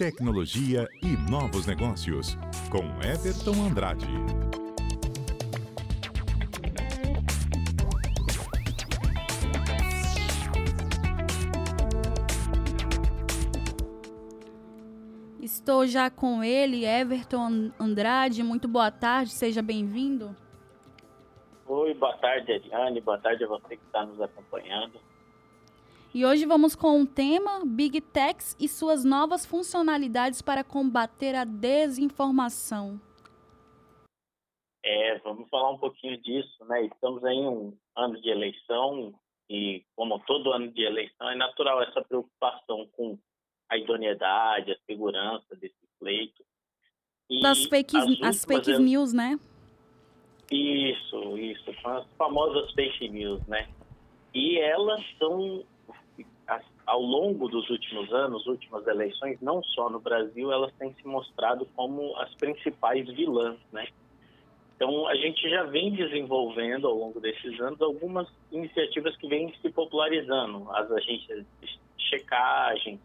tecnologia e novos negócios, com Everton Andrade. Estou já com ele, Everton Andrade. Muito boa tarde, seja bem-vindo. Oi, boa tarde, Ariane. Boa tarde a você que está nos acompanhando. E hoje vamos com o tema Big Techs e suas novas funcionalidades para combater a desinformação. É, vamos falar um pouquinho disso, né? Estamos em um ano de eleição e, como todo ano de eleição, é natural essa preocupação com a idoneidade, a segurança desse pleito. E das fake, as, as fake news, né? Isso, isso, são as famosas fake news, né? E elas são, ao longo dos últimos anos, últimas eleições, não só no Brasil, elas têm se mostrado como as principais vilãs, né? Então, a gente já vem desenvolvendo ao longo desses anos algumas iniciativas que vêm se popularizando. As agências de checagem,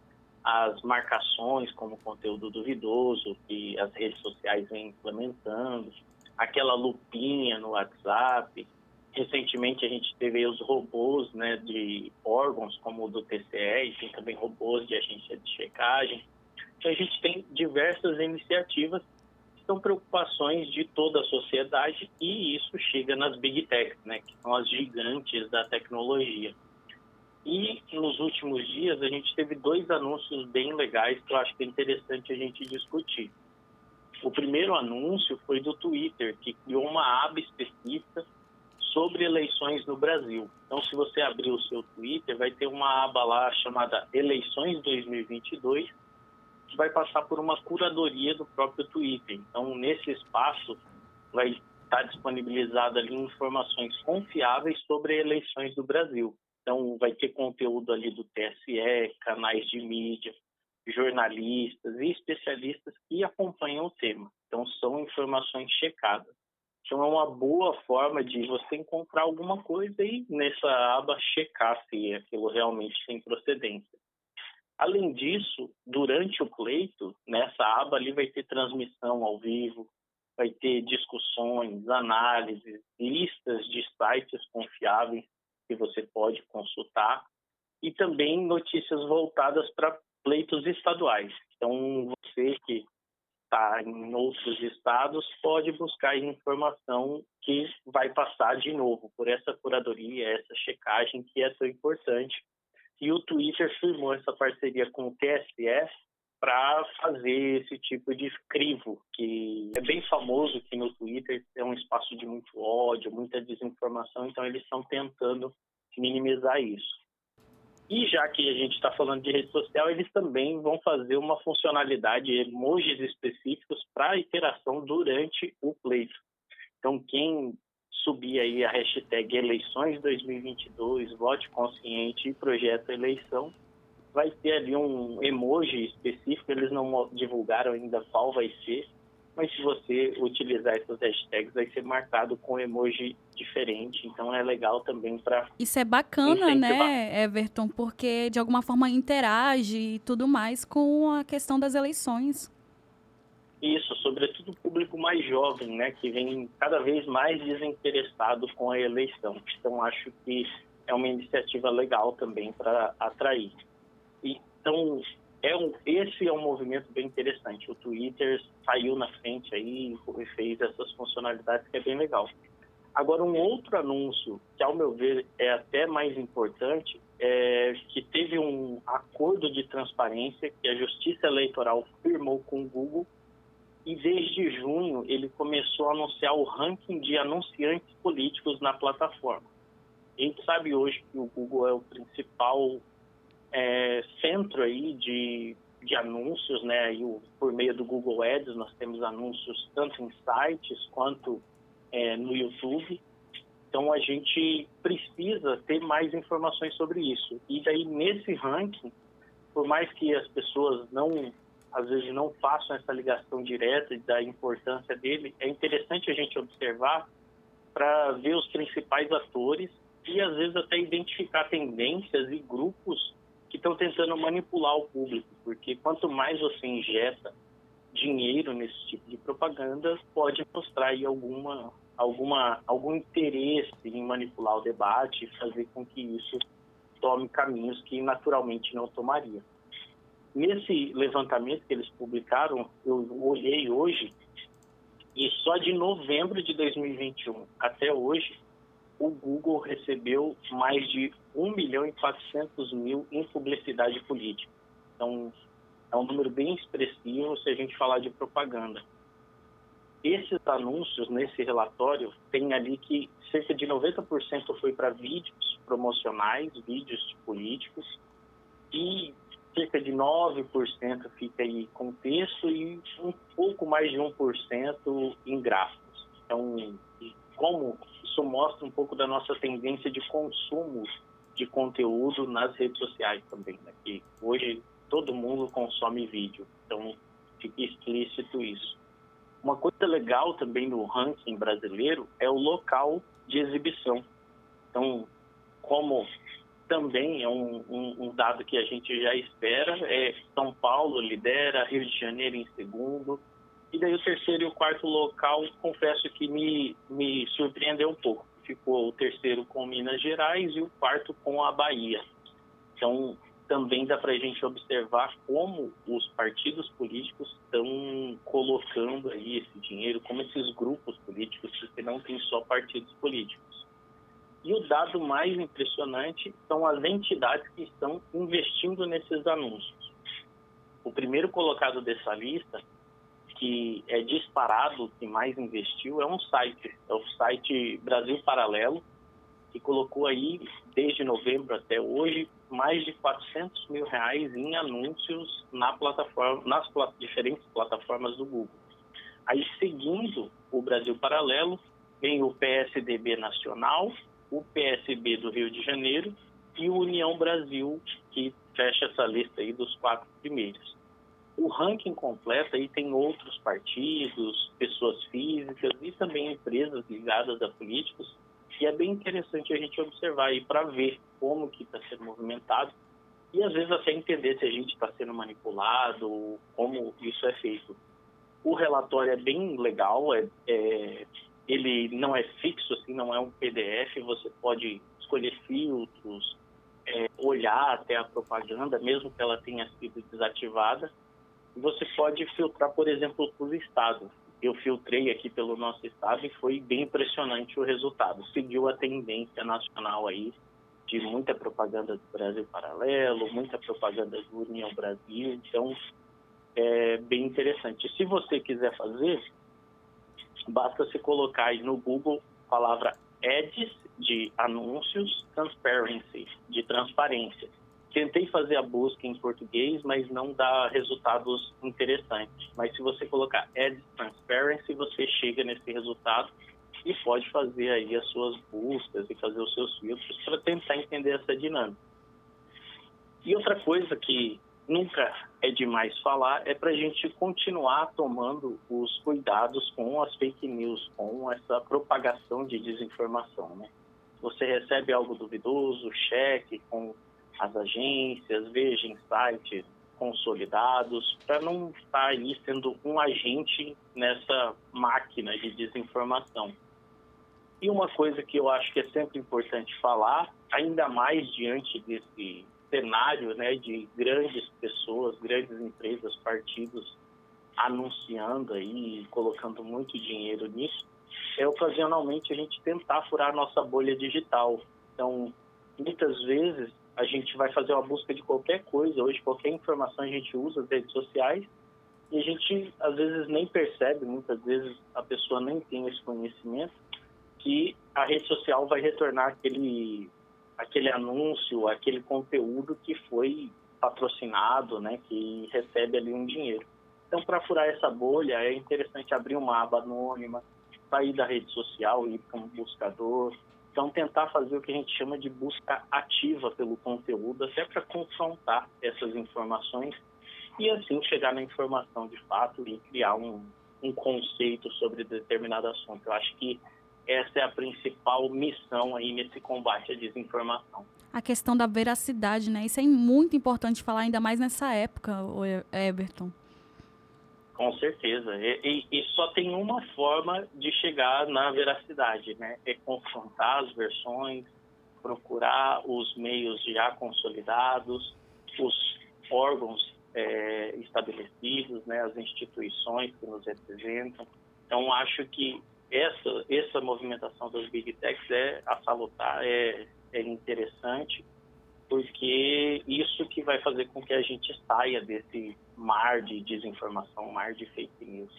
as marcações como conteúdo duvidoso que as redes sociais vêm implementando, aquela lupinha no WhatsApp. Recentemente a gente teve os robôs né, de órgãos, como o do TCE, e tem também robôs de agência de checagem. Então a gente tem diversas iniciativas que são preocupações de toda a sociedade e isso chega nas big techs, né, que são as gigantes da tecnologia. E nos últimos dias a gente teve dois anúncios bem legais que eu acho que é interessante a gente discutir. O primeiro anúncio foi do Twitter, que criou uma aba específica sobre eleições no Brasil. Então, se você abrir o seu Twitter, vai ter uma aba lá chamada Eleições 2022, que vai passar por uma curadoria do próprio Twitter. Então, nesse espaço, vai estar disponibilizado ali informações confiáveis sobre eleições do Brasil. Então, vai ter conteúdo ali do TSE, canais de mídia, jornalistas e especialistas que acompanham o tema. Então, são informações checadas. Então, é uma boa forma de você encontrar alguma coisa e nessa aba checar se aquilo realmente tem procedência. Além disso, durante o pleito, nessa aba ali vai ter transmissão ao vivo, vai ter discussões, análises, listas de sites confiáveis que você pode consultar e também notícias voltadas para pleitos estaduais. Então, você que em outros estados pode buscar informação que vai passar de novo por essa curadoria, essa checagem que é tão importante. E o Twitter firmou essa parceria com o TSE para fazer esse tipo de crivo, que é bem famoso que no Twitter é um espaço de muito ódio, muita desinformação, então eles estão tentando minimizar isso. E já que a gente está falando de rede social, eles também vão fazer uma funcionalidade, emojis específicos para interação durante o pleito. Então, quem subir aí a hashtag eleições 2022, vote consciente e projeto eleição, vai ter ali um emoji específico, eles não divulgaram ainda qual vai ser, mas se você utilizar essas hashtags, vai ser marcado com emoji diferente, então é legal também para. Isso é bacana, incentivar. né, Everton, porque de alguma forma interage e tudo mais com a questão das eleições. Isso, sobretudo o público mais jovem, né, que vem cada vez mais desinteressado com a eleição. Então acho que é uma iniciativa legal também para atrair. Então, é um, esse é um movimento bem interessante. O Twitter saiu na frente aí e fez essas funcionalidades que é bem legal. Agora, um outro anúncio que, ao meu ver, é até mais importante, é que teve um acordo de transparência que a Justiça Eleitoral firmou com o Google e desde junho ele começou a anunciar o ranking de anunciantes políticos na plataforma. A gente sabe hoje que o Google é o principal é, centro aí de, de anúncios, né? E o, por meio do Google Ads nós temos anúncios tanto em sites quanto é, no YouTube. Então a gente precisa ter mais informações sobre isso. E daí nesse ranking, por mais que as pessoas não às vezes não façam essa ligação direta da importância dele, é interessante a gente observar para ver os principais atores e às vezes até identificar tendências e grupos estão tentando manipular o público, porque quanto mais você injeta dinheiro nesse tipo de propaganda, pode mostrar aí alguma, alguma, algum interesse em manipular o debate e fazer com que isso tome caminhos que naturalmente não tomaria. Nesse levantamento que eles publicaram, eu olhei hoje, e só de novembro de 2021 até hoje, o Google recebeu mais de 1 milhão e 400 mil em publicidade política. Então, é um número bem expressivo se a gente falar de propaganda. Esses anúncios nesse relatório tem ali que cerca de 90% foi para vídeos promocionais, vídeos políticos, e cerca de 9% fica aí com texto e um pouco mais de 1% em gráficos. Então, como isso mostra um pouco da nossa tendência de consumo de conteúdo nas redes sociais também, né? que hoje todo mundo consome vídeo, então fica explícito isso. Uma coisa legal também no ranking brasileiro é o local de exibição. Então, como também é um, um, um, dado que a gente já espera, é São Paulo lidera, Rio de Janeiro em segundo, e daí o terceiro e o quarto local, confesso que me, me surpreendeu um pouco. Ficou o terceiro com Minas Gerais e o quarto com a Bahia. Então, também dá para a gente observar como os partidos políticos estão colocando aí esse dinheiro, como esses grupos políticos, porque não tem só partidos políticos. E o dado mais impressionante são as entidades que estão investindo nesses anúncios. O primeiro colocado dessa lista que é disparado, que mais investiu, é um site, é o site Brasil Paralelo, que colocou aí, desde novembro até hoje, mais de 400 mil reais em anúncios na plataforma, nas plat diferentes plataformas do Google. Aí, seguindo o Brasil Paralelo, vem o PSDB Nacional, o PSB do Rio de Janeiro e o União Brasil, que fecha essa lista aí dos quatro primeiros. O ranking completo aí tem outros partidos, pessoas físicas e também empresas ligadas a políticos, e é bem interessante a gente observar aí para ver como que está sendo movimentado e às vezes até entender se a gente está sendo manipulado, como isso é feito. O relatório é bem legal, é, é, ele não é fixo, assim, não é um PDF, você pode escolher filtros, é, olhar até a propaganda, mesmo que ela tenha sido desativada, você pode filtrar, por exemplo, por estado. Eu filtrei aqui pelo nosso estado e foi bem impressionante o resultado. Seguiu a tendência nacional aí de muita propaganda do Brasil Paralelo, muita propaganda do União Brasil. Então, é bem interessante. Se você quiser fazer, basta se colocar aí no Google a palavra ads de anúncios, transparency de transparência Tentei fazer a busca em português, mas não dá resultados interessantes. Mas se você colocar Ads Transparency, você chega nesse resultado e pode fazer aí as suas buscas e fazer os seus filtros para tentar entender essa dinâmica. E outra coisa que nunca é demais falar é para a gente continuar tomando os cuidados com as fake news, com essa propagação de desinformação. Né? Você recebe algo duvidoso, cheque com as agências, veja sites consolidados, para não estar aí sendo um agente nessa máquina de desinformação. E uma coisa que eu acho que é sempre importante falar, ainda mais diante desse cenário né, de grandes pessoas, grandes empresas, partidos anunciando aí, colocando muito dinheiro nisso, é ocasionalmente a gente tentar furar nossa bolha digital. Então, muitas vezes a gente vai fazer uma busca de qualquer coisa, hoje qualquer informação a gente usa as redes sociais e a gente às vezes nem percebe, muitas vezes a pessoa nem tem esse conhecimento que a rede social vai retornar aquele aquele anúncio, aquele conteúdo que foi patrocinado, né, que recebe ali um dinheiro. Então, para furar essa bolha, é interessante abrir uma aba anônima, sair da rede social, ir para um buscador, então, tentar fazer o que a gente chama de busca ativa pelo conteúdo, até para confrontar essas informações e assim chegar na informação de fato e criar um, um conceito sobre determinado assunto. Eu acho que essa é a principal missão aí nesse combate à desinformação. A questão da veracidade, né? Isso é muito importante falar, ainda mais nessa época, Everton. Com certeza. E, e, só tem uma forma de chegar na veracidade, né? É confrontar as versões, procurar os meios já consolidados, os órgãos é, estabelecidos, né? As instituições que nos representam. Então, acho que essa, essa movimentação das Big Techs é a salutar, é, é interessante, porque isso que vai fazer com que a gente saia desse mar de desinformação, mar de fake news.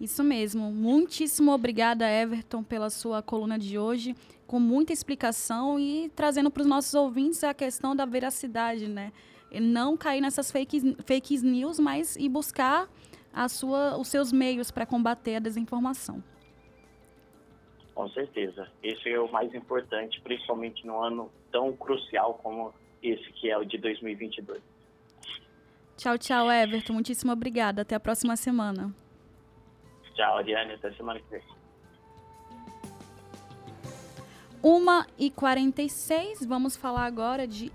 Isso mesmo. Muitíssimo obrigada, Everton, pela sua coluna de hoje, com muita explicação e trazendo para os nossos ouvintes a questão da veracidade, né? E não cair nessas fake, fake news, mas ir buscar a sua, os seus meios para combater a desinformação. Com certeza. Esse é o mais importante, principalmente no ano tão crucial como esse que é o de 2022. Tchau, tchau, Everton. Muitíssimo obrigada. Até a próxima semana. Tchau, Ariane. Até semana que vem. 1 e 46 vamos falar agora de